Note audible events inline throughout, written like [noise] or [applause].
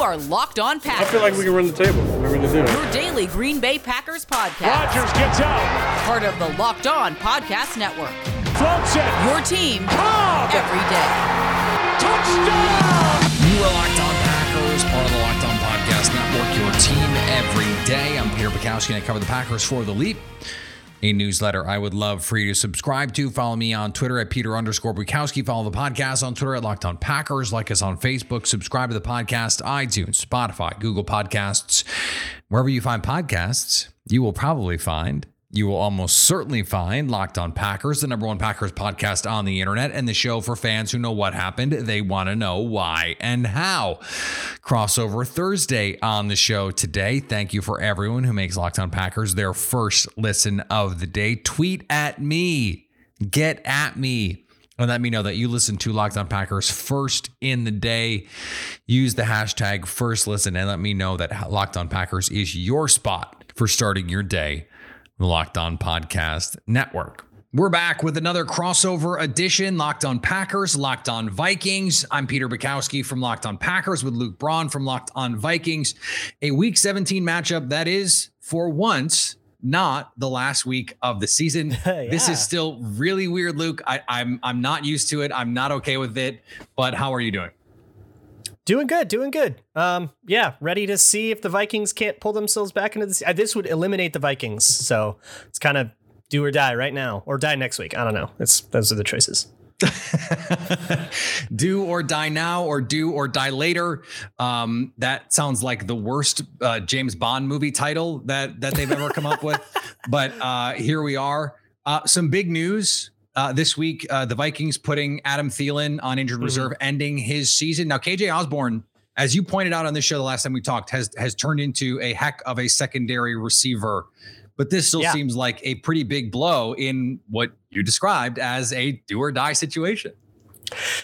are Locked On Packers. I feel like we can run the table. We're going to do it. Your daily Green Bay Packers podcast. Rodgers gets out, Part of the Locked On Podcast Network. floats it. Your team Cobb, every day. touchdown. You are Locked On Packers, part of the Locked On Podcast Network, your team every day. I'm Peter Bukowski, and I cover the Packers for The Leap, a newsletter I would love for you to subscribe to. Follow me on Twitter at Peter underscore Bukowski. Follow the podcast on Twitter at Locked On Packers. Like us on Facebook. Subscribe to the podcast, iTunes, Spotify, Google Podcasts. Wherever you find podcasts, you will probably find you will almost certainly find Locked On Packers, the number one Packers podcast on the internet, and the show for fans who know what happened. They want to know why and how. Crossover Thursday on the show today. Thank you for everyone who makes Locked On Packers their first listen of the day. Tweet at me, get at me. And let me know that you listen to Locked On Packers first in the day. Use the hashtag first listen and let me know that Locked On Packers is your spot for starting your day the Locked On Podcast Network. We're back with another crossover edition Locked On Packers, Locked On Vikings. I'm Peter Bukowski from Locked On Packers with Luke Braun from Locked On Vikings. A week 17 matchup that is, for once, not the last week of the season. [laughs] This is still really weird, Luke. I, I'm I'm not used to it. I'm not okay with it. But how are you doing? Doing good, doing good. Um, yeah, ready to see if the Vikings can't pull themselves back into this. Uh, this would eliminate the Vikings, so it's kind of do or die right now, or die next week. I don't know. It's those are the choices. [laughs] do or die now or do or die later um, that sounds like the worst uh, james bond movie title that that they've ever come up with [laughs] but uh, here we are uh, some big news uh, this week uh, the vikings putting adam Thielen on injured reserve ending his season now kj osborne as you pointed out on this show the last time we talked has has turned into a heck of a secondary receiver but this still Yeah. seems like a pretty big blow in what you described as a do or die situation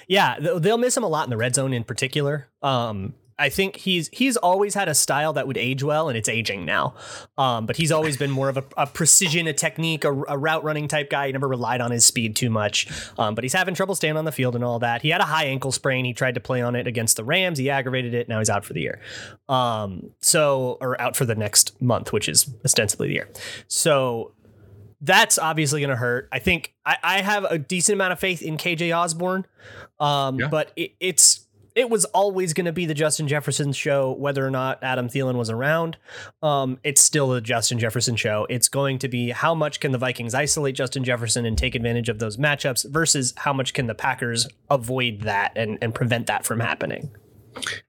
Yeah, they'll miss him a lot in the red zone in particular. Um, I think he's he's always had a style that would age well, and it's aging now. Um, but he's always been more of a, a precision, a technique, a, a route running type guy. He never relied on his speed too much. Um, but he's having trouble staying on the field and all that. He had a high ankle sprain. He tried to play on it against the Rams. He aggravated it. Now he's out for the year. Um, so or out for the next month, which is ostensibly the year. So that's obviously going to hurt. I think I, I have a decent amount of faith in KJ Osborne, um, Yeah. but it, it's it was always going to be the Justin Jefferson show, whether or not Adam Thielen was around. Um, it's still the Justin Jefferson show. It's going to be how much can the Vikings isolate Justin Jefferson and take advantage of those matchups versus how much can the Packers avoid that and, and prevent that from happening.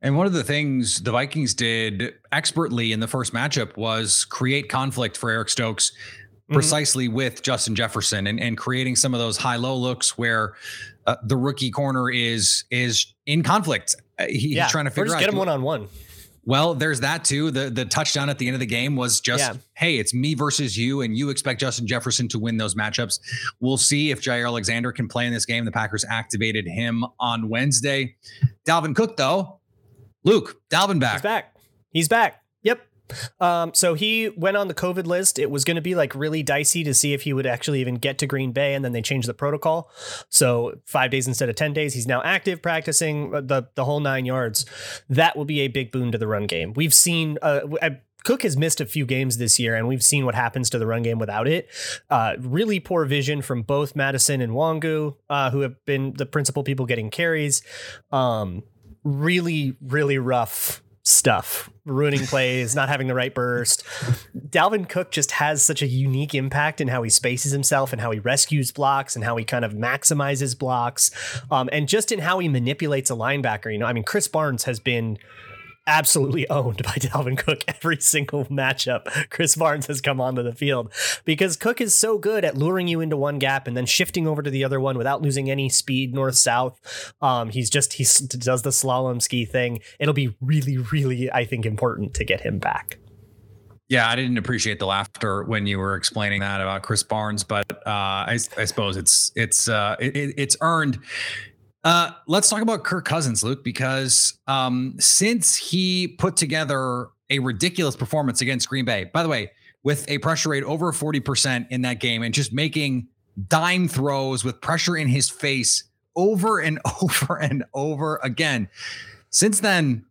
And one of the things the Vikings did expertly in the first matchup was create conflict for Eric Stokes precisely with Justin Jefferson and, and creating some of those high-low looks where uh, the rookie corner is is in conflict. Uh, he- yeah, He's trying to or figure just out get him one on one. well, there's that too. The the touchdown at the end of the game was just, Yeah. hey, it's me versus you, and you expect Justin Jefferson to win those matchups. We'll see if Jaire Alexander can play in this game. The Packers activated him on Wednesday. Dalvin Cook, though, Luke, Dalvin back. He's back. He's back. Um, so he went on the COVID list. It was going to be like really dicey to see if he would actually even get to Green Bay, and then they changed the protocol. So five days instead of ten days. He's now active, practicing uh, the the whole nine yards. That will be a big boon to the run game. We've seen. Uh, I, Cook has missed a few games this year, and we've seen what happens to the run game without it. Uh, really poor vision from both Mattison and Nwangwu, uh, who have been the principal people getting carries. Um, really, really rough stuff. Ruining plays, not having the right burst. Dalvin Cook just has such a unique impact in how he spaces himself and how he rescues blocks and how he kind of maximizes blocks. Um, and just in how he manipulates a linebacker. You know, I mean, Krys Barnes has been absolutely owned by [laughs] Dalvin Cook every single matchup. Krys Barnes has come onto the field because Cook is so good at luring you into one gap and then shifting over to the other one without losing any speed north south. Um, he's just he does the slalom ski thing. It'll be really, really, I think, important to get him back. Yeah, I didn't appreciate the laughter when you were explaining that about Krys Barnes, but uh, I, I suppose it's it's uh, it, it- it's earned. Uh, let's talk about Kirk Cousins, Luke, because um, since he put together a ridiculous performance against Green Bay, by the way, with a pressure rate over 40% in that game and just making dime throws with pressure in his face over and [laughs] over and over again. Since then,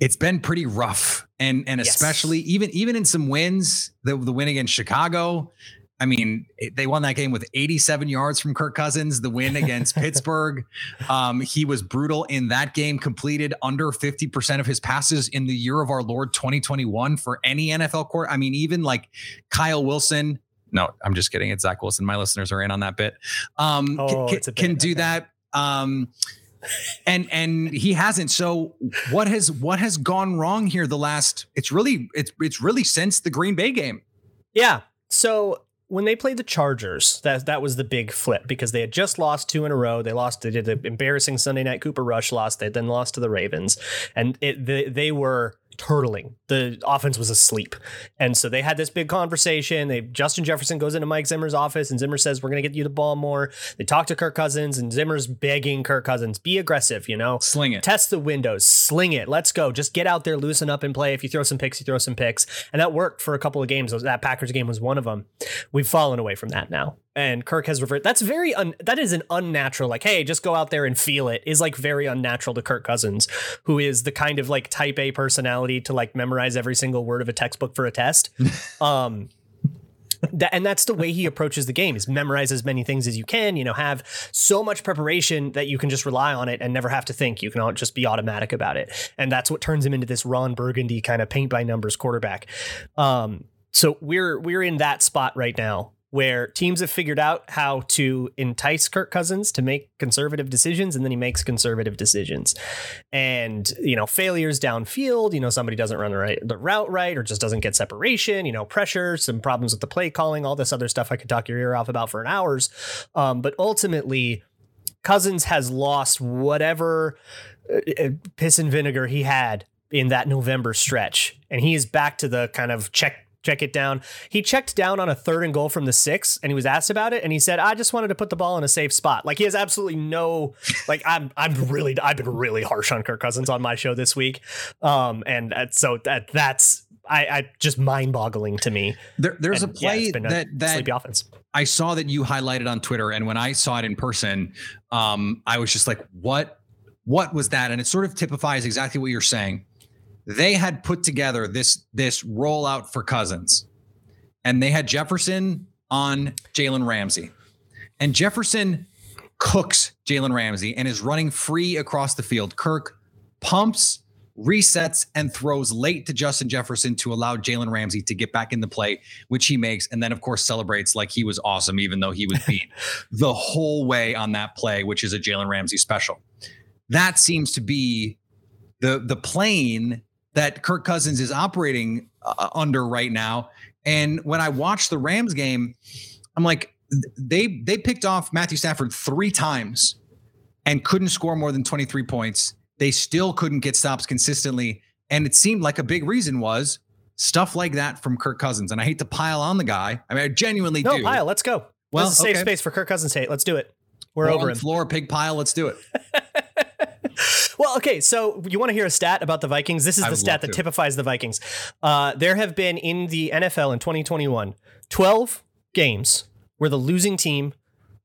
it's been pretty rough, and and Yes. especially even even in some wins, the the win against Chicago. I mean, they won that game with 87 yards from Kirk Cousins. The win against [laughs] Pittsburgh, um, he was brutal in that game. Completed under 50 percent of his passes in the year of our Lord 2021 for any NFL court. I mean, even like Kyle Wilson. No, I'm just kidding. It's Zach Wilson. My listeners are in on that bit. Um, Oh, c- it's a bit, can do okay. that. Um, and and he hasn't. So what has what has gone wrong here? The last it's really it's it's really since the Green Bay game. Yeah. So when they played the Chargers, that that was the big flip because they had just lost two in a row. They lost. They did the embarrassing Sunday night Cooper Rush loss. They then lost to the Ravens, and it they, they were turtling. The offense was asleep, and so they had this big conversation. They Justin Jefferson goes into Mike Zimmer's office, and Zimmer says, "We're going to get you the ball more." They talk to Kirk Cousins, and Zimmer's begging Kirk Cousins, "Be aggressive, you know." Sling it. Test the windows, sling it. Let's go. Just get out there, loosen up and play. If you throw some picks, you throw some picks. And that worked for a couple of games. That Packers game was one of them. We've fallen away from that now. And Kirk has reverted. That's very un, that is an unnatural like, hey, just go out there and feel it is like very unnatural to Kirk Cousins, who is the kind of like type A personality to like memorize every single word of a textbook for a test. [laughs] um that, and that's the way he approaches the game is memorize as many things as you can you know have so much preparation that you can just rely on it and never have to think you can just be automatic about it and that's what turns him into this ron burgundy kind of paint by numbers quarterback um, so we're we're in that spot right now where teams have figured out how to entice Kirk Cousins to make conservative decisions and then he makes conservative decisions. And, you know, failures downfield, you know, somebody doesn't run the right the route right or just doesn't get separation, you know, pressure, some problems with the play calling, all this other stuff I could talk your ear off about for an hours. Um, but ultimately Cousins has lost whatever uh, uh, piss and vinegar he had in that November stretch, and he is back to the kind of check check it down. He checked down on a third and goal from the six, and he was asked about it, and he said, "I just wanted to put the ball in a safe spot." Like he has absolutely no, like I'm I'm really I've been really harsh on Kirk Cousins on my show this week, um, and uh, so that that's. I, I just mind boggling to me. There, there's And, a play it's been a that that sleepy offense. I saw that you highlighted on Twitter, and when I saw it in person, um, I was just like, "What? What was that?" And it sort of typifies exactly what you're saying. They had put together this this rollout for Cousins, and they had Jefferson on Jalen Ramsey, and Jefferson cooks Jalen Ramsey and is running free across the field. Kirk pumps, resets, and throws late to Justin Jefferson to allow Jalen Ramsey to get back in the play, which he makes, and then of course celebrates like he was awesome, even though he was [laughs] beat the whole way on that play, which is a Jalen Ramsey special. That seems to be the the plane that Kirk Cousins is operating uh, under right now. And when I watched the Rams game, I'm like, they they picked off Matthew Stafford three times and couldn't score more than 23 points. They still couldn't get stops consistently. And it seemed like a big reason was stuff like that from Kirk Cousins. And I hate to pile on the guy. I mean, I genuinely No, do. pile, let's go. Well, this is a safe okay. space for Kirk Cousins hate. Let's do it. We're Roll over on him. floor, pig pile. Let's do it. [laughs] Well, okay, so you want to hear a stat about the Vikings? This is the stat that to. typifies the Vikings. Uh, there have been in the NFL in 2021 12 games where the losing team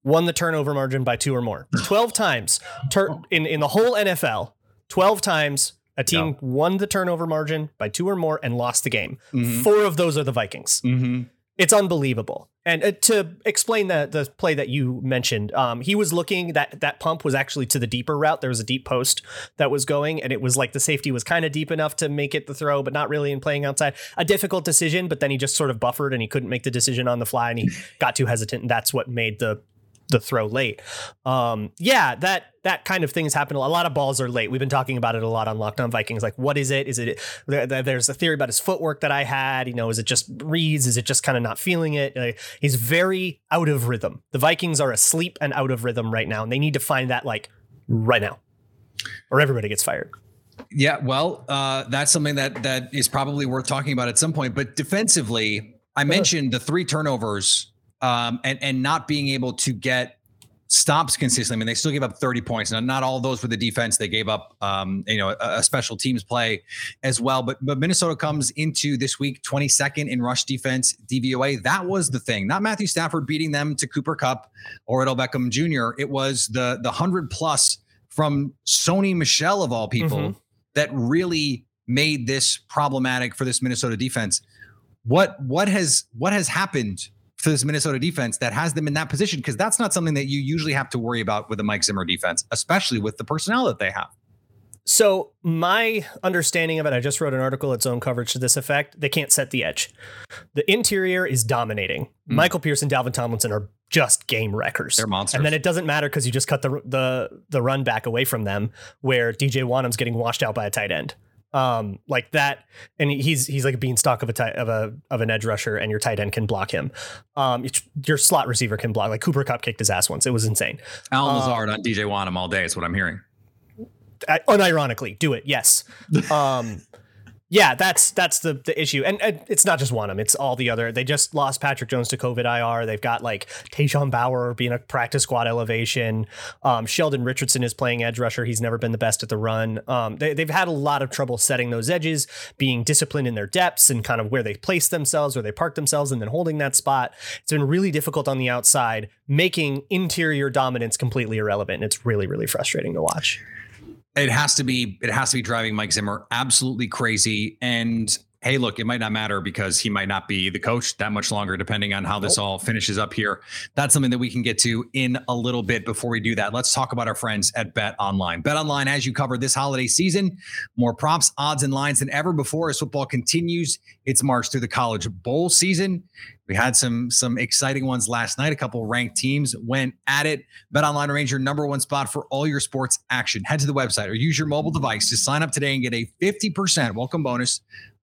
won the turnover margin by two or more. 12 times tur- in, in the whole NFL, 12 times a team won the turnover margin by two or more and lost the game. Mhm. Four of those are the Vikings. Mm-hmm. It's unbelievable. And uh, to explain the the play that you mentioned, um, he was looking that that pump was actually to the deeper route. There was a deep post that was going, and it was like the safety was kind of deep enough to make it the throw, but not really in playing outside. A difficult decision, but then he just sort of buffered and he couldn't make the decision on the fly, and he [laughs] got too hesitant, and that's what made the the throw late. Um, yeah, that that kind of things happen. A lot of balls are late. We've been talking about it a lot on Locked On Vikings. Like, what is it? Is it there, there- there's a theory about his footwork that I had. You know, is it just reads? Is it just kind of not feeling it? Uh, he's very out of rhythm. The Vikings are asleep and out of rhythm right now, and they need to find that like right now, or everybody gets fired. Yeah, well, uh, that's something that that is probably worth talking about at some point. But defensively, I mentioned the three turnovers um, and and not being able to get stops consistently. I mean, they still gave up 30 points. Now, not all those were the defense. They gave up, um, you know, a, a special teams play as well. But but Minnesota comes into this week 22nd in rush defense DVOA. That was the thing. Not Matthew Stafford beating them to Cooper Kupp or Odell Beckham Jr. It was the the hundred plus from Sony Michel of all people Mhm. that really made this problematic for this Minnesota defense. What what has what has happened for this Minnesota defense that has them in that position? Because that's not something that you usually have to worry about with a Mike Zimmer defense, especially with the personnel that they have. So my understanding of it, I just wrote an article, its own coverage to this effect. They can't set the edge. The interior is dominating. Mm. Michael Pierce, Dalvin Tomlinson are just game wreckers. They're monsters. And then it doesn't matter because you just cut the the the run back away from them, where DJ Wonnum's getting washed out by a tight end. Um, like that, and he's he's like a beanstalk of a tight, of a of an edge rusher, and your tight end can block him. Um, your slot receiver can block. Like Cooper Kupp kicked his ass once. It was insane. Allen um, Lazard on DJ Wonnum all day is what I'm hearing unironically do it yes [laughs] um yeah that's that's the the issue. And, and, it's not just one of them it's all the other they just lost patrick jones to covid ir they've got like Tashawn Bower being a practice squad elevation. Um, sheldon richardson is playing edge rusher. He's never been the best at the run. Um, they, they've had a lot of trouble setting those edges being disciplined in their depths and kind of where they place themselves where they park themselves and then holding that spot. It's been really difficult on the outside making interior dominance completely irrelevant. It's really really frustrating to watch it has to be it has to be driving Mike Zimmer absolutely crazy. And hey, look, it might not matter because he might not be the coach that much longer, depending on how this all finishes up here. That's something that we can get to in a little bit. Before we do that, let's talk about our friends at Bet Online. Bet Online, as you cover this holiday season, more props, odds, and lines than ever before as football continues its march through the college bowl season. We had some some exciting ones last night. A couple ranked teams went at it. Bet online remains your number one spot for all your sports action. Head to the website or use your mobile device to sign up today and get a 50% welcome bonus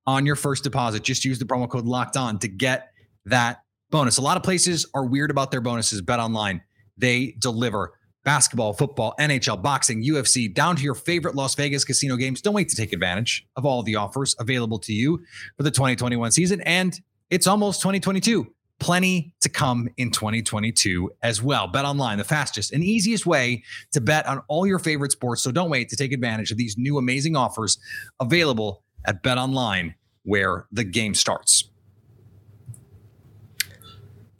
on your first deposit. Just use the promo code locked on to get that bonus. A lot of places are weird about their bonuses. Bet online, they deliver basketball, football, NHL, boxing, UFC, down to your favorite Las Vegas casino games. Don't wait to take advantage of all the offers available to you for the 2021 season. And it's almost 2022. Plenty to come in 2022 as well. Bet online, the fastest and easiest way to bet on all your favorite sports. So don't wait to take advantage of these new amazing offers available at Bet Online, where the game starts.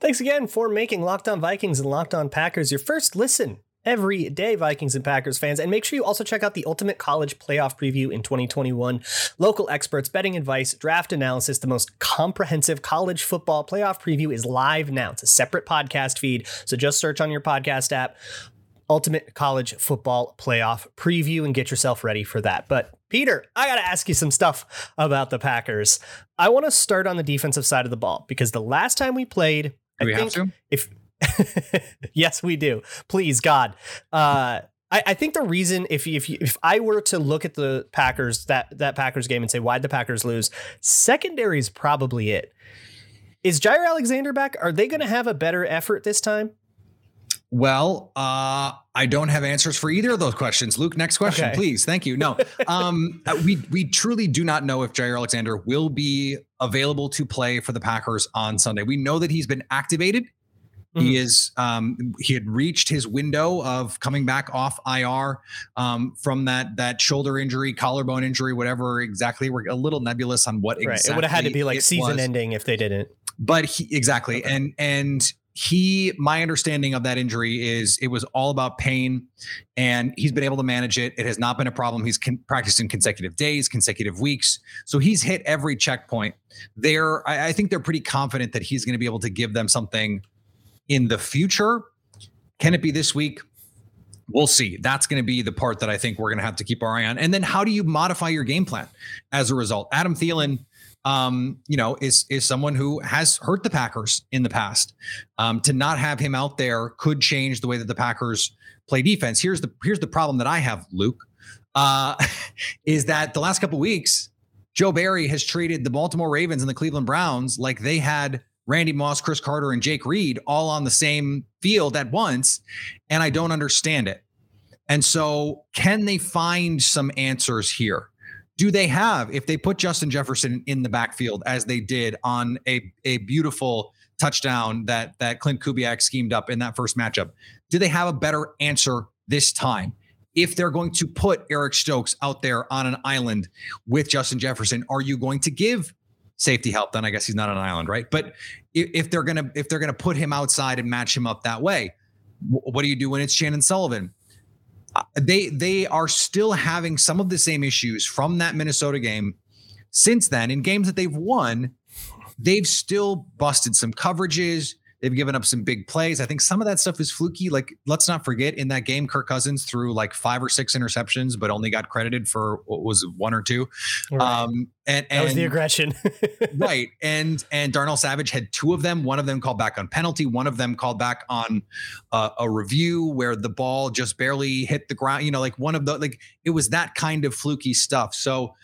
Thanks again for making Locked On Vikings and Locked On Packers your first listen every day, Vikings and Packers fans. And make sure you also check out the Ultimate College Playoff Preview in 2021. Local experts, betting advice, draft analysis, the most comprehensive college football playoff preview is live now. It's a separate podcast feed. So just search on your podcast app. Ultimate College Football Playoff Preview and get yourself ready for that. But Peter, I got to ask you some stuff about the Packers. I want to start on the defensive side of the ball because the last time we played, do I we have to? If [laughs] yes, we do. Please, God. Uh, I, I, think the reason, if if if I were to look at the Packers that that Packers game and say why'd the Packers lose, secondary is probably it. Is Jaire Alexander back? Are they going to have a better effort this time? Well, uh, I don't have answers for either of those questions. Luke, next question, okay. please. Thank you. No, [laughs] um, uh, we we truly do not know if Jaire Alexander will be available to play for the Packers on Sunday. We know that he's been activated. Mm-hmm. He is um, he had reached his window of coming back off IR um, from that that shoulder injury, collarbone injury, whatever exactly. We're a little nebulous on what right. exactly. It would have had to be like season was. ending if they didn't. But he exactly, okay. and and he my understanding of that injury is it was all about pain and he's been able to manage it it has not been a problem he's con- practiced in consecutive days consecutive weeks so he's hit every checkpoint there I, I think they're pretty confident that he's going to be able to give them something in the future. Can it be this week? We'll see. That's going to be the part that I think we're going to have to keep our eye on. And then how do you modify your game plan as a result? Adam Thielen, um, you know, is is someone who has hurt the Packers in the past. Um, to not have him out there could change the way that the Packers play defense. Here's the here's the problem that I have, Luke, uh, [laughs] is that the last couple weeks, Joe Barry has treated the Baltimore Ravens and the Cleveland Browns like they had Randy Moss, Cris Carter, and Jake Reed all on the same field at once. And I don't understand it. And so, can they find some answers here? Do they have, if they put Justin Jefferson in the backfield as they did on a, a beautiful touchdown that, that Klint Kubiak schemed up in that first matchup, do they have a better answer this time? If they're going to put Eric Stokes out there on an island with Justin Jefferson, are you going to give safety help, then I guess he's not an island, right? But if, if they're gonna if they're gonna put him outside and match him up that way, what do you do when it's Chandon Sullivan? Uh, they they are still having some of the same issues from that Minnesota game since then. In games that they've won they've still busted some coverages they've given up some big plays. I think some of that stuff is fluky. Like let's not forget in that game kirk cousins threw like five or six interceptions but only got credited for what was one or two? Right. um and, and that was the aggression. [laughs] right. And and darnell savage had two of them. One of them called back on penalty. One of them called back on uh, a review where the ball just barely hit the ground you know like one of the like it was that kind of fluky stuff. So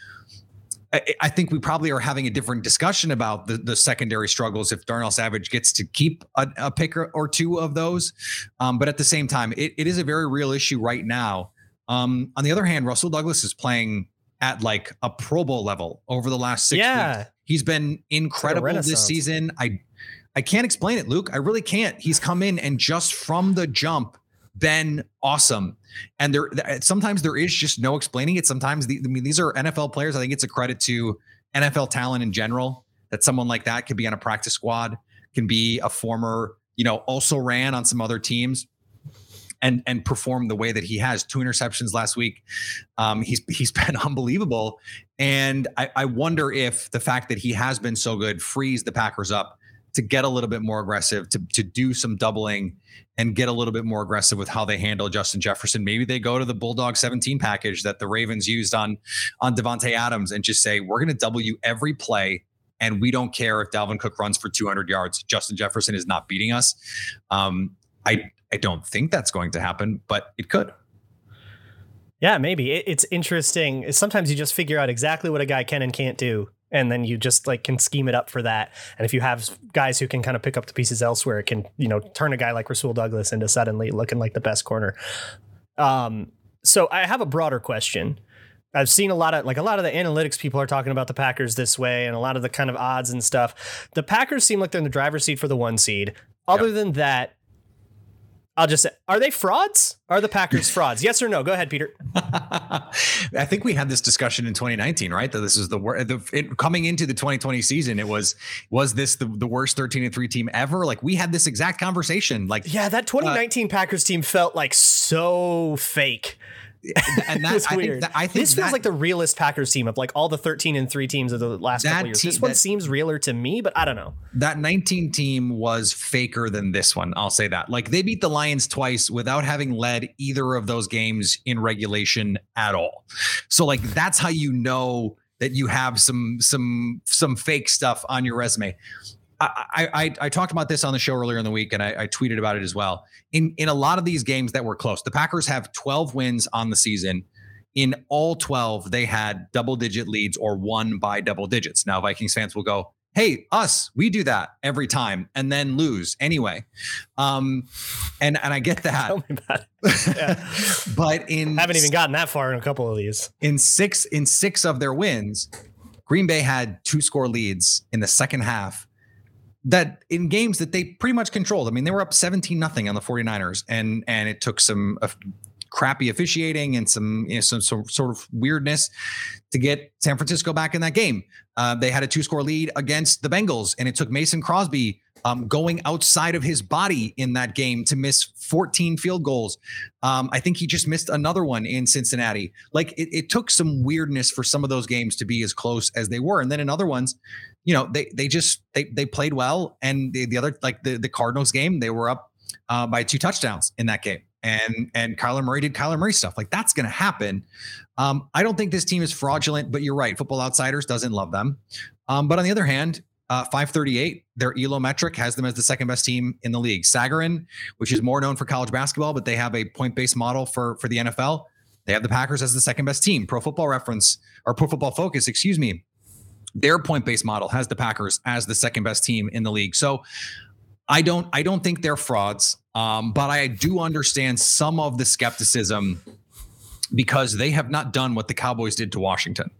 I, I think we probably are having a different discussion about the, the secondary struggles if Darnell Savage gets to keep a, a pick or, or two of those. Um, but at the same time, it, it is a very real issue right now. Um, on the other hand, Rasul Douglas is playing at like a Pro Bowl level over the last six Yeah. weeks. He's been incredible this season. I I can't explain it, Luke. I really can't. He's come in and just from the jump been awesome. And there sometimes there is just no explaining it. Sometimes the, I mean these are NFL players. I think it's a credit to NFL talent in general that someone like that could be on a practice squad, can be a former, you know, also ran on some other teams and and perform the way that he has. Two interceptions last week. Um, he's he's [laughs] been unbelievable, and I, I wonder if the fact that he has been so good frees the Packers up to get a little bit more aggressive, to to do some doubling, and get a little bit more aggressive with how they handle Justin Jefferson. Maybe they go to the Bulldog 17 package that the Ravens used on on Davante Adams and just say we're going to double you every play. And we don't care if Dalvin Cook runs for 200 yards. Justin Jefferson is not beating us. Um, I I don't think that's going to happen, but it could. yeah, maybe it's interesting. Sometimes you just figure out exactly what a guy can and can't do, and then you just like can scheme it up for that. And if you have guys who can kind of pick up the pieces elsewhere, it can you know turn a guy like Rasul Douglas into suddenly looking like the best corner. Um, so I have a broader question. I've seen a lot of like a lot of the analytics people are talking about the Packers this way, and a lot of the kind of odds and stuff. The Packers seem like they're in the driver's seat for the one seed. Other than that, I'll just say, are they frauds? Are the Packers [laughs] frauds? Yes or no? Go ahead, Peter. [laughs] I think we had this discussion in 2019, right? That this is the worst. Coming into the 2020 season, it was was this the, the worst 13 and three team ever? Like we had this exact conversation. Like Yeah, that uh, 2019 Packers team felt like so fake. And It that [laughs] I weird. think that, I think this feels that- like the realest Packers team of like all the 13 and 3 teams of the last couple years. this one that- seems realer to me, but I don't know. that 19 team was faker than this one. I'll say that. Like they beat the Lions twice without having led either of those games in regulation at all. So like that's how you know that you have some some some fake stuff on your resume. I I, I, talked about this on the show earlier in the week, and I, I tweeted about it as well. In in a lot of these games that were close, the Packers have 12 wins on the season. In all 12, they had double digit leads or won by double digits. Now, Vikings fans will go, hey, us, we do that every time and then lose anyway. Um, and and I get that. [laughs] Tell me about it. Yeah. [laughs] But in I Haven't even gotten that far in a couple of these. in six in six of their wins, Green Bay had two score leads in the second half that in games that they pretty much controlled. I mean, they were up 17 nothing on the 49ers and and it took some uh, crappy officiating and some you know, some, some sort of weirdness to get San Francisco back in that game. Uh, they had a two score lead against the Bengals and it took Mason Crosby um, going outside of his body in that game to miss 14 field goals. Um, I think he just missed another one in Cincinnati. Like it, it took some weirdness for some of those games to be as close as they were. And then in other ones, you know, they they just they they played well. And the, the other like the the Cardinals game, they were up uh, by two touchdowns in that game. And and Kyler Murray did Kyler Murray stuff. Like that's gonna happen. Um, I don't think this team is fraudulent, but you're right. Football Outsiders doesn't love them. Um, but on the other hand, uh, 538, their ELO metric has them as the second best team in the league. Sagarin, which is more known for college basketball, but they have a point based model for for the NFL. They have the Packers as the second best team. Pro Football Reference or Pro Football Focus, excuse me, their point based model has the Packers as the second best team in the league. So I don't I don't think they're frauds, um, but I do understand some of the skepticism because they have not done what the Cowboys did to Washington.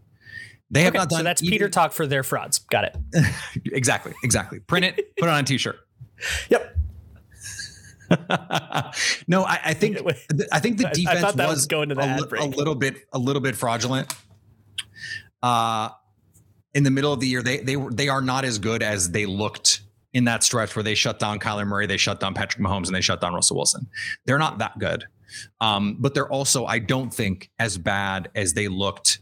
They have Okay, not done. so that's Peter talk for their frauds. Got it. [laughs] exactly, exactly. Print it, put it on a t-shirt. Yep. [laughs] no, I, I think I think the I- I defense that was, was going to the a, ad a little bit a little bit fraudulent. Uh in the middle of the year, they they were they are not as good as they looked in that stretch where they shut down Kyler Murray, they shut down Patrick Mahomes, and they shut down Russell Wilson. They're not that good. Um, but they're also, I don't think, as bad as they looked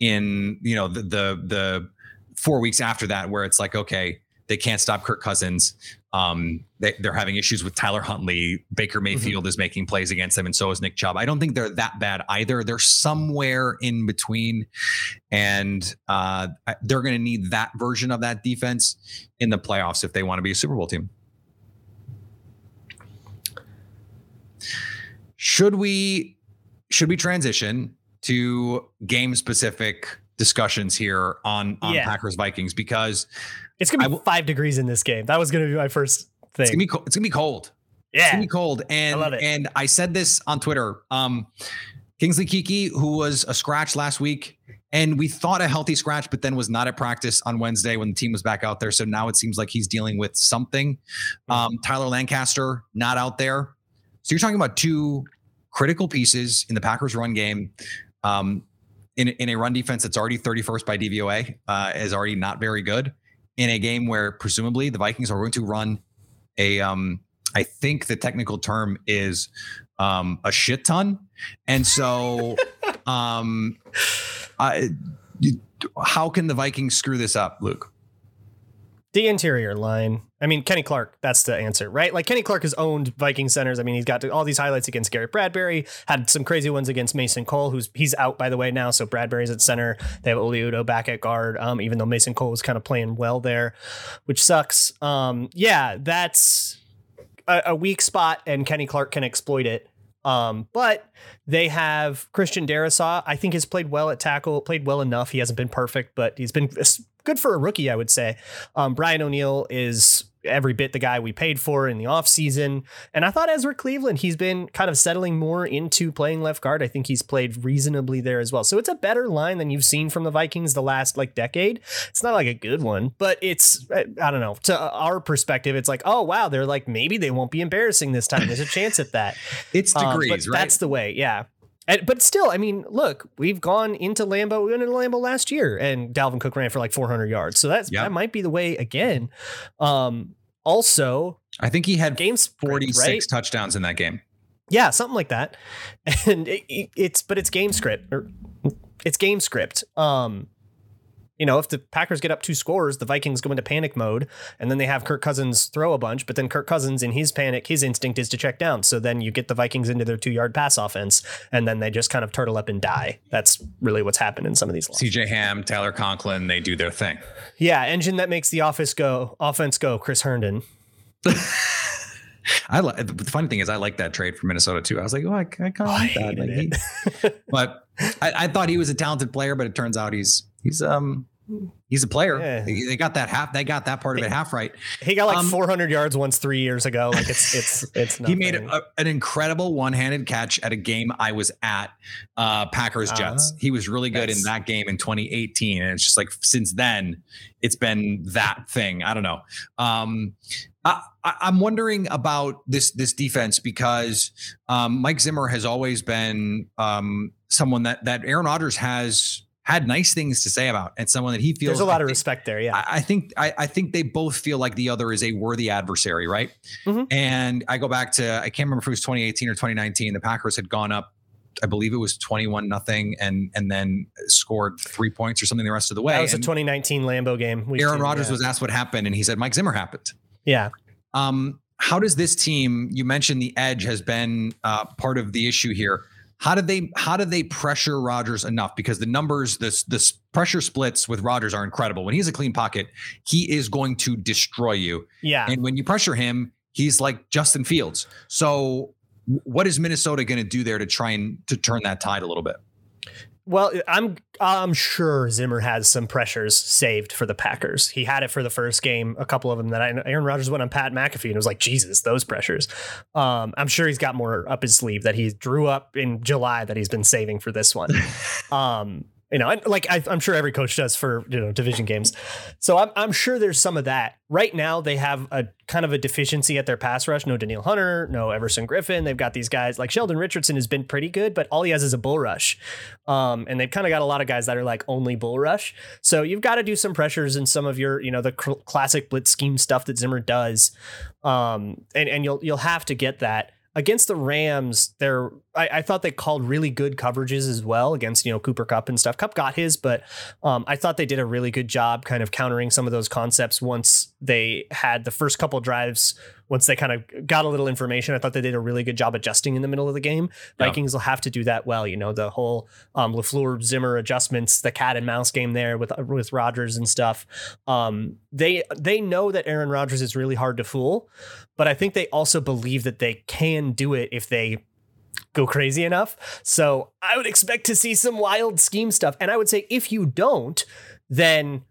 in you know the the, the four weeks after that, where it's like, okay, they can't stop Kirk Cousins. Um, they, are having issues with Tyler Huntley. Baker Mayfield mm-hmm. is making plays against them, and so is Nick Chubb. I don't think they're that bad either. They're somewhere in between, and uh, they're going to need that version of that defense in the playoffs if they want to be a Super Bowl team. Should we should we transition to game specific discussions here on on yeah. Packers Vikings because it's gonna be w- five degrees in this game. That was gonna be my first thing. It's gonna be co- it's gonna be cold. Yeah, it's gonna be cold. And I love it. and I said this on Twitter. Um, Kingsley Keke, who was a scratch last week, and we thought a healthy scratch, but then was not at practice on Wednesday when the team was back out there. So now it seems like he's dealing with something. Um, Tyler Lancaster not out there. So you're talking about two critical pieces in the Packers run game. Um, in, in a run defense that's already 31st by DVOA, uh, is already not very good in a game where presumably the Vikings are going to run a um I think the technical term is um a shit ton. And so [laughs] um I how can the Vikings screw this up, Luke? The interior line. I mean, Kenny Clark, that's the answer, right? Like Kenny Clark has owned Viking centers. I mean, he's got all these highlights against Garrett Bradbury, had some crazy ones against Mason Cole, who's he's out by the way now. So Bradbury's at center. They have Oli Udoh back at guard. Um, even though Mason Cole was kind of playing well there, which sucks. Um, yeah, that's a, a weak spot, and Kenny Clark can exploit it. Um, but they have Christian Darrisaw. I think has played well at tackle, played well enough. He hasn't been perfect, but he's been good for a rookie, I would say. Um, Brian O'Neill is every bit the guy we paid for in the offseason. And I thought Ezra Cleveland, he's been kind of settling more into playing left guard. I think he's played reasonably there as well. So it's a better line than you've seen from the Vikings the last like decade. It's not like a good one, but it's, I don't know, to our perspective, it's like, oh, wow, they're like, maybe they won't be embarrassing this time. There's a chance at that. [laughs] it's degrees, um, right? That's the way. Yeah. And, but still, I mean, look, we've gone into Lambeau. We went into Lambeau last year, and Dalvin Cook ran for like 400 yards. So that's yep. that might be the way again. Um, also, I think he had games 46 right? touchdowns in that game. Yeah, something like that. [laughs] And it, it, it's but it's game script or it's game script. Um, you know, if the Packers get up two scores, the Vikings go into panic mode, and then they have Kirk Cousins throw a bunch. But then Kirk Cousins, in his panic, his instinct is to check down. So then you get the Vikings into their two yard pass offense, and then they just kind of turtle up and die. That's really what's happened in some of these. CJ Ham, Tyler Conklin, they do their thing. Yeah, engine that makes the office go, offense go. Chris Herndon. [laughs] I like the funny thing is I like that trade for Minnesota too. I was like, oh, I, I kind of oh, like that. Like he, [laughs] but I, I, thought he was a talented player, but it turns out he's he's um he's a player. Yeah. They, got that half. They got that part of it half right. He got like um, 400 yards once three years ago. Like it's it's [laughs] it's. Nothing. He made a, an incredible one-handed catch at a game I was at, uh, Packers Jets. Uh, he was really good in that game in 2018, and it's just like since then, it's been that thing. I don't know. Um, I, am wondering about this this defense because um, Mike Zimmer has always been um, someone that that Aaron Rodgers has had nice things to say about and someone that he feels there's a lot of respect there. Yeah. I, I think I, I, think they both feel like the other is a worthy adversary, right? Mm-hmm. And I go back to I can't remember if it was 2018 or 2019. The Packers had gone up, I believe it was 21 nothing, and and then scored three points or something the rest of the way. That was and a 2019 Lambeau game. Aaron Rodgers yeah. was asked what happened, and he said Mike Zimmer happened. Yeah. Um, how does this team? You mentioned the edge has been uh, part of the issue here. How did they how did they pressure Rodgers enough? Because the numbers, this this pressure splits with Rodgers are incredible. When he's a clean pocket, he is going to destroy you. Yeah. And when you pressure him, he's like Justin Fields. So what is Minnesota going to do there to try and to turn that tide a little bit? Well, I'm I'm sure Zimmer has some pressures saved for the Packers. He had it for the first game, a couple of them that I Aaron Rodgers went on Pat McAfee and it was like, Jesus, those pressures. Um, I'm sure he's got more up his sleeve that he drew up in July that he's been saving for this one. [laughs] um, you know, like I, am sure every coach does for you know division games. So I'm, I'm sure there's some of that. Right now, they have a kind of a deficiency at their pass rush. No Danielle Hunter, no Everson Griffen. They've got these guys like Sheldon Richardson has been pretty good, but all he has is a bull rush. Um, and they've kind of got a lot of guys that are like only bull rush. So you've got to do some pressures in some of your you know the cl- classic blitz scheme stuff that Zimmer does. Um, and and you'll you'll have to get that. Against the Rams, there I, I, thought they called really good coverages as well against you know Cooper Kupp and stuff. Kupp got his, but um, I thought they did a really good job kind of countering some of those concepts once they had the first couple drives. Once they kind of got a little information, I thought they did a really good job adjusting in the middle of the game. Yeah. Vikings will have to do that well. You know the whole um, Lafleur Zimmer adjustments, the cat and mouse game there with with Rodgers and stuff. Um, they they know that Aaron Rodgers is really hard to fool, but I think they also believe that they can do it if they go crazy enough. So I would expect to see some wild scheme stuff. And I would say if you don't, then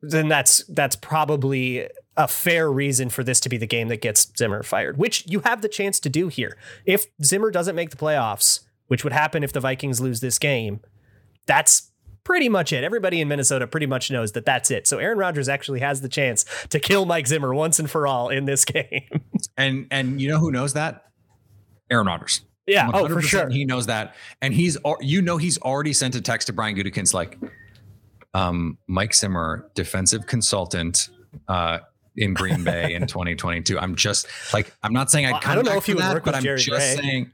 then that's that's probably a fair reason for this to be the game that gets Zimmer fired, which you have the chance to do here. If Zimmer doesn't make the playoffs, which would happen if the Vikings lose this game, that's pretty much it. Everybody in Minnesota pretty much knows that that's it. So Aaron Rodgers actually has the chance to kill Mike Zimmer once and for all in this [laughs] game. and and you know who knows that? Aaron Rodgers. Yeah, oh for sure. He knows that, and he's you know he's already sent a text to Brian Gutekunst like, um, Mike Zimmer, defensive consultant, uh, in Green Bay in [laughs] 2022. I'm just like I'm not saying I'd I don't know if you would that, work but Jerry I'm just Gray. saying.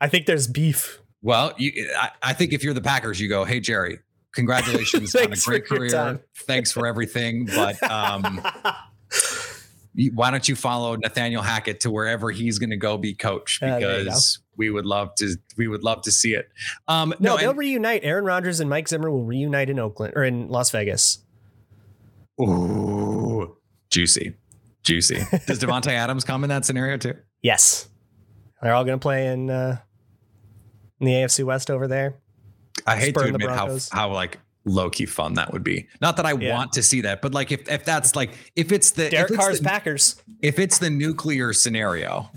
I think there's beef. Well, you, I, I think if you're the Packers, you go, hey Jerry, congratulations [laughs] on a great career. Thanks for everything, but um, [laughs] why don't you follow Nathaniel Hackett to wherever he's going to go be coach because uh, we would love to we would love to see it. Um, no, no they'll and, reunite. Aaron Rodgers and Mike Zimmer will reunite in Oakland or in Las Vegas. Ooh, juicy, juicy. [laughs] Does Davante Adams come in that scenario too? Yes, they're all going to play in uh, in the AFC West over there. I hate to admit how how like low key fun that would be. Not that I yeah. want to see that, but like if if that's like if it's the Derek it's Carr's the, Packers, if it's the nuclear scenario,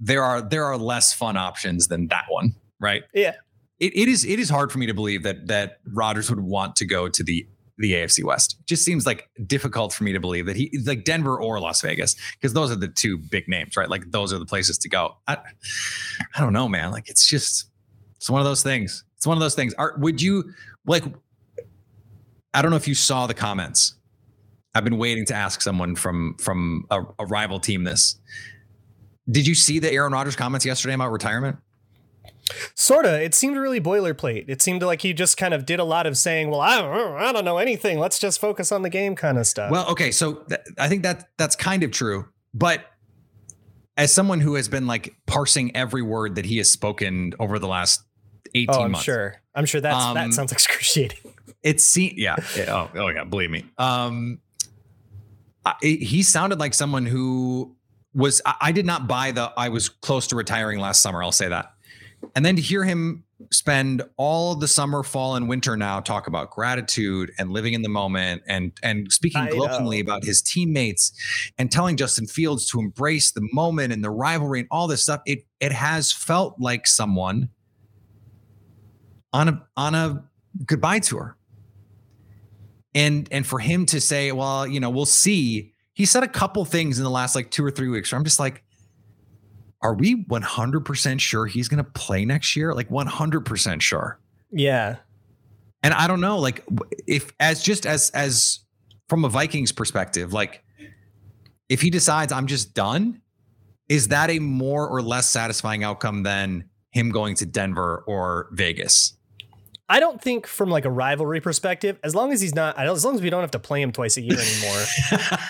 there are there are less fun options than that one, right? Yeah. It, it is it is hard for me to believe that that Rodgers would want to go to the the AFC West. It just seems like difficult for me to believe that he like Denver or Las Vegas because those are the two big names, right? Like those are the places to go. I, I don't know, man. Like it's just it's one of those things. It's one of those things. Are would you like I don't know if you saw the comments. I've been waiting to ask someone from from a, a rival team this. Did you see the Aaron Rodgers comments yesterday about retirement? Sorta. It seemed really boilerplate. It seemed like he just kind of did a lot of saying, "Well, I don't, I don't know anything. Let's just focus on the game," kind of stuff. Well, okay, so th- I think that that's kind of true, but as someone who has been like parsing every word that he has spoken over the last 18 oh, I'm months. sure. I'm sure that's um, that sounds excruciating. [laughs] It seemed, yeah. It, oh, oh, yeah. Believe me. Um, I, it, he sounded like someone who was. I, I did not buy the. I was close to retiring last summer. I'll say that. And then to hear him spend all the summer, fall, and winter now talk about gratitude and living in the moment and and speaking glowingly about his teammates and telling Justin Fields to embrace the moment and the rivalry and all this stuff, it it has felt like someone on a on a goodbye tour and and for him to say, well, you know, we'll see. He said a couple things in the last like two or three weeks where I'm just like, are we 100% sure he's going to play next year? Like 100% sure. Yeah. And I don't know, like if as just as as from a Vikings perspective, like if he decides I'm just done, is that a more or less satisfying outcome than him going to Denver or Vegas? I don't think from like a rivalry perspective, as long as he's not, as long as we don't have to play him twice a year anymore,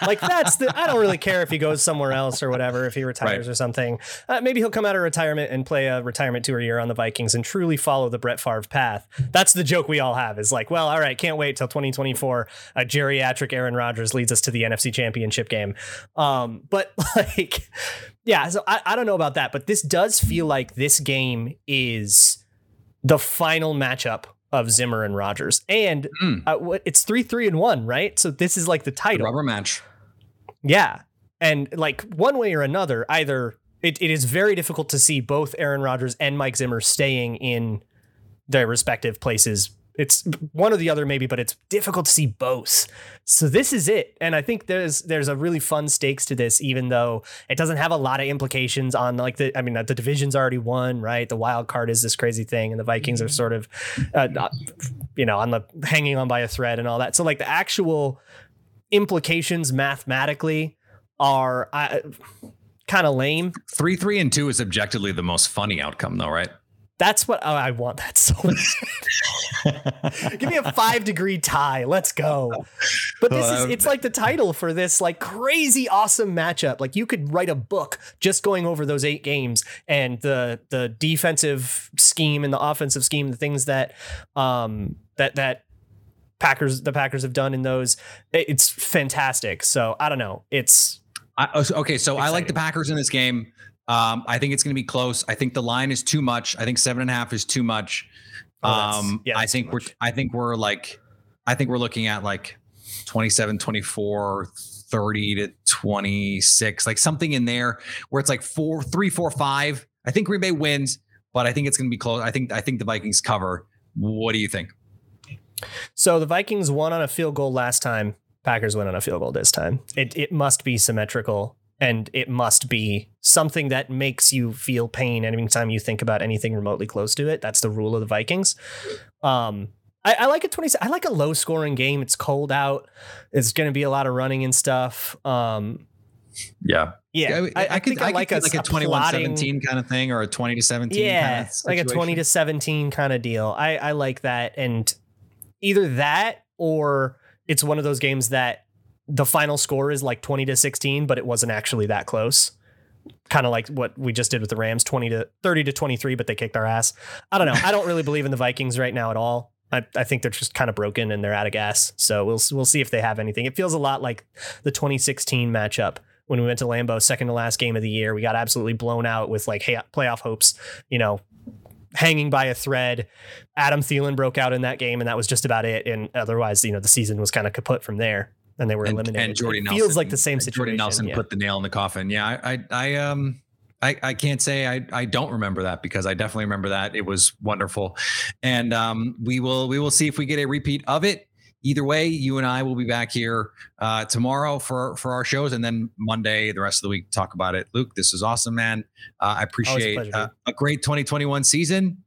[laughs] like that's the, I don't really care if he goes somewhere else or whatever, if he retires right. or something. Uh, maybe he'll come out of retirement and play a retirement tour year on the Vikings and truly follow the Brett Favre path. That's the joke we all have is like, well, all right, can't wait till 2024. A geriatric Aaron Rodgers leads us to the NFC championship game. Um, but [laughs] like, yeah, so I, I don't know about that, but this does feel like this game is the final matchup of Zimmer and Rodgers, And mm. uh, it's 3 3 and 1, right? So this is like the title. The rubber match. Yeah. And like one way or another, either it, it is very difficult to see both Aaron Rodgers and Mike Zimmer staying in their respective places it's one or the other maybe, but it's difficult to see both. So this is it, and I think there's there's a really fun stakes to this, even though it doesn't have a lot of implications on like the. I mean, the division's already won, right? The wild card is this crazy thing, and the Vikings are sort of, uh, you know, on the hanging on by a thread and all that. So like the actual implications mathematically are. I, kind of lame. Three, three, and two is objectively the most funny outcome, though, right? That's what oh, I want. That so [laughs] Give me a five degree tie. Let's go. But this is it's like the title for this like crazy awesome matchup. Like you could write a book just going over those eight games and the the defensive scheme and the offensive scheme, the things that um that that Packers the Packers have done in those. It's fantastic. So I don't know. It's I, okay. So exciting. I like the Packers in this game. Um, I think it's going to be close. I think the line is too much. I think seven and a half is too much. Oh, um, yeah, I think we're, I think we're like, I think we're looking at like 27, 24, 30 to 26, like something in there where it's like four, three, four, five. I think Green Bay wins, but I think it's going to be close. I think, I think the Vikings cover. What do you think? So the Vikings won on a field goal last time. Packers win on a field goal this time. It, it must be symmetrical and it must be something that makes you feel pain anytime you think about anything remotely close to it. That's the rule of the Vikings. Um, I, I like a 20. I like a low scoring game. It's cold out. It's going to be a lot of running and stuff. Um, yeah. Yeah. I, I, I could, I like a, like a 21 plotting, 17 kind of thing or a 20 to 17. Yeah. Kind of like a 20 to 17 kind of deal. I, I like that. And either that or it's one of those games that the final score is like 20 to 16, but it wasn't actually that close. Kind of like what we just did with the Rams, 20 to 30 to 23, but they kicked our ass. I don't know. I don't really believe in the Vikings right now at all. I, I think they're just kind of broken and they're out of gas. So we'll we'll see if they have anything. It feels a lot like the 2016 matchup when we went to Lambeau, second to last game of the year. We got absolutely blown out with like hey, playoff hopes, you know, hanging by a thread. Adam Thielen broke out in that game, and that was just about it. And otherwise, you know, the season was kind of kaput from there and they were eliminated. And, and Jordy it Nelson feels like the same situation. Jordy Nelson yeah. put the nail in the coffin. Yeah, I, I, I um. I, I can't say I, I don't remember that because I definitely remember that. It was wonderful. And um, we will we will see if we get a repeat of it. Either way, you and I will be back here uh, tomorrow for for our shows, and then Monday, the rest of the week, talk about it. Luke, this is awesome, man. Uh, I appreciate a, uh, a great 2021 season.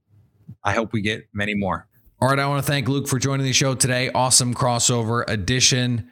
I hope we get many more. All right, I want to thank Luke for joining the show today. Awesome crossover edition.